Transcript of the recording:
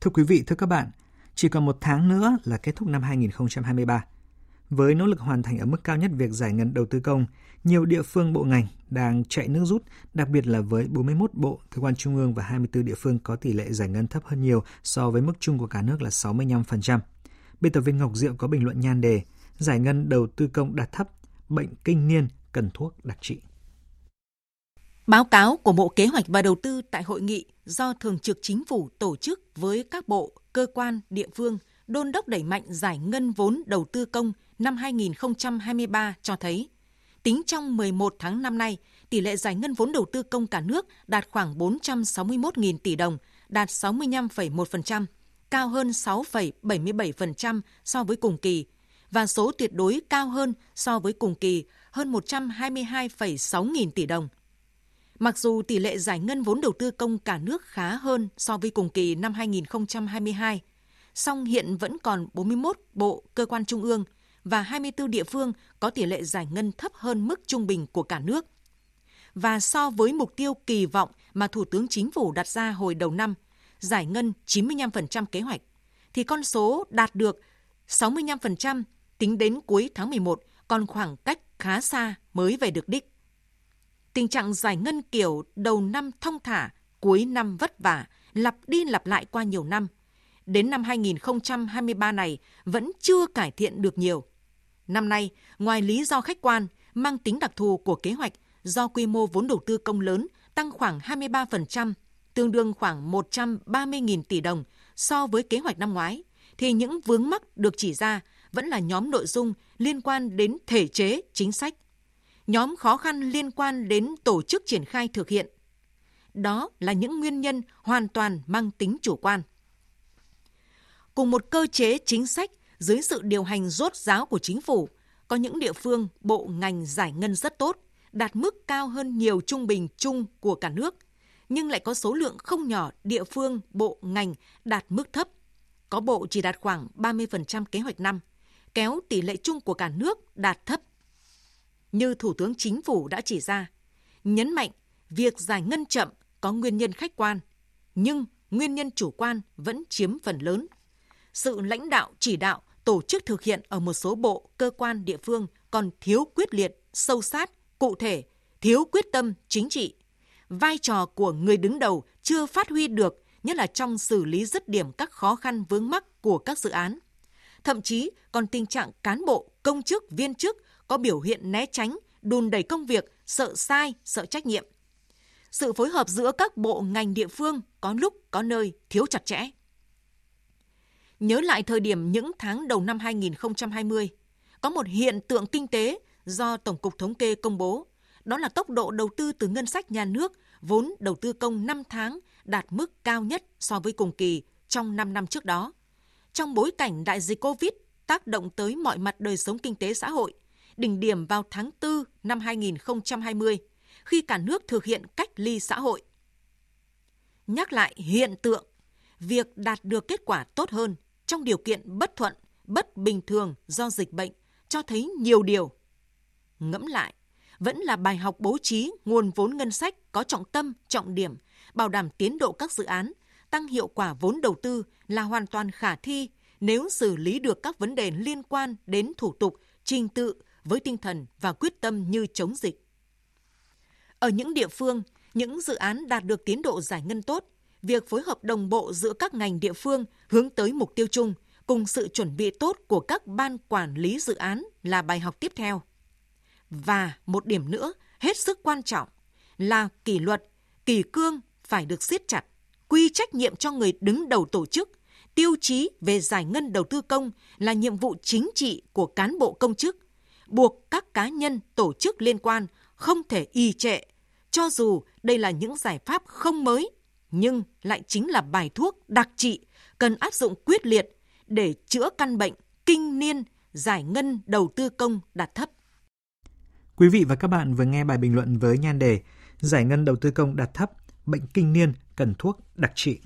Thưa quý vị, thưa các bạn, chỉ còn một tháng nữa là kết thúc năm 2023. Với nỗ lực hoàn thành ở mức cao nhất việc giải ngân đầu tư công, nhiều địa phương bộ ngành đang chạy nước rút, đặc biệt là với 41 bộ, cơ quan trung ương và 24 địa phương có tỷ lệ giải ngân thấp hơn nhiều so với mức chung của cả nước là 65%. Biên tập viên Ngọc Diệu có bình luận nhan đề Giải ngân đầu tư công đạt thấp, bệnh kinh niên cần thuốc đặc trị. Báo cáo của Bộ Kế hoạch và Đầu tư tại hội nghị do Thường trực Chính phủ tổ chức với các bộ, cơ quan, địa phương đôn đốc đẩy mạnh giải ngân vốn đầu tư công năm 2023 cho thấy, tính trong 11 tháng năm nay, tỷ lệ giải ngân vốn đầu tư công cả nước đạt khoảng 461.000 tỷ đồng, đạt 65,1%, cao hơn 6,77% so với cùng kỳ, và số tuyệt đối cao hơn so với cùng kỳ hơn 122,6 nghìn tỷ đồng. Mặc dù tỷ lệ giải ngân vốn đầu tư công cả nước khá hơn so với cùng kỳ năm 2022, song hiện vẫn còn 41 bộ, cơ quan trung ương và 24 địa phương có tỷ lệ giải ngân thấp hơn mức trung bình của cả nước. Và so với mục tiêu kỳ vọng mà Thủ tướng Chính phủ đặt ra hồi đầu năm, giải ngân 95% kế hoạch, thì con số đạt được 65% tính đến cuối tháng 11 còn khoảng cách khá xa mới về được đích. Tình trạng giải ngân kiểu đầu năm thông thả, cuối năm vất vả, lặp đi lặp lại qua nhiều năm, đến năm 2023 này vẫn chưa cải thiện được nhiều. Năm nay, ngoài lý do khách quan, mang tính đặc thù của kế hoạch do quy mô vốn đầu tư công lớn tăng khoảng 23%, tương đương khoảng 130.000 tỷ đồng so với kế hoạch năm ngoái, thì những vướng mắc được chỉ ra vẫn là nhóm nội dung liên quan đến thể chế, chính sách, nhóm khó khăn liên quan đến tổ chức triển khai thực hiện. Đó là những nguyên nhân hoàn toàn mang tính chủ quan. Cùng một cơ chế chính sách dưới sự điều hành rốt ráo của chính phủ, có những địa phương, bộ ngành giải ngân rất tốt, đạt mức cao hơn nhiều trung bình chung của cả nước, nhưng lại có số lượng không nhỏ địa phương, bộ ngành đạt mức thấp. Có bộ chỉ đạt khoảng 30% kế hoạch năm, kéo tỷ lệ chung của cả nước đạt thấp. Như Thủ tướng Chính phủ đã chỉ ra, nhấn mạnh việc giải ngân chậm có nguyên nhân khách quan, nhưng nguyên nhân chủ quan vẫn chiếm phần lớn. Sự lãnh đạo chỉ đạo tổ chức thực hiện ở một số bộ, cơ quan địa phương còn thiếu quyết liệt, sâu sát, cụ thể, thiếu quyết tâm chính trị. Vai trò của người đứng đầu chưa phát huy được, nhất là trong xử lý dứt điểm các khó khăn vướng mắc của các dự án. Thậm chí còn tình trạng cán bộ, công chức, viên chức có biểu hiện né tránh, đùn đẩy công việc, sợ sai, sợ trách nhiệm. Sự phối hợp giữa các bộ ngành địa phương có lúc có nơi thiếu chặt chẽ. Nhớ lại thời điểm những tháng đầu năm 2020, có một hiện tượng kinh tế do Tổng cục Thống kê công bố, đó là tốc độ đầu tư từ ngân sách nhà nước vốn đầu tư công 5 tháng đạt mức cao nhất so với cùng kỳ trong 5 năm trước đó. Trong bối cảnh đại dịch Covid tác động tới mọi mặt đời sống kinh tế xã hội, đỉnh điểm vào tháng 4 năm 2020, khi cả nước thực hiện cách ly xã hội. Nhắc lại hiện tượng, việc đạt được kết quả tốt hơn trong điều kiện bất thuận, bất bình thường do dịch bệnh cho thấy nhiều điều. Ngẫm lại, vẫn là bài học bố trí nguồn vốn ngân sách có trọng tâm, trọng điểm, bảo đảm tiến độ các dự án, tăng hiệu quả vốn đầu tư là hoàn toàn khả thi nếu xử lý được các vấn đề liên quan đến thủ tục, trình tự với tinh thần và quyết tâm như chống dịch. Ở những địa phương, những dự án đạt được tiến độ giải ngân tốt, việc phối hợp đồng bộ giữa các ngành địa phương hướng tới mục tiêu chung cùng sự chuẩn bị tốt của các ban quản lý dự án là bài học tiếp theo. Và một điểm nữa hết sức quan trọng là kỷ luật, kỷ cương phải được siết chặt, quy trách nhiệm cho người đứng đầu tổ chức, tiêu chí về giải ngân đầu tư công là nhiệm vụ chính trị của cán bộ công chức, buộc các cá nhân, tổ chức liên quan không thể y trệ, cho dù đây là những giải pháp không mới nhưng lại chính là bài thuốc đặc trị cần áp dụng quyết liệt để chữa căn bệnh kinh niên giải ngân đầu tư công đạt thấp. Quý vị và các bạn vừa nghe bài bình luận với nhan đề Giải ngân đầu tư công đạt thấp, bệnh kinh niên cần thuốc đặc trị.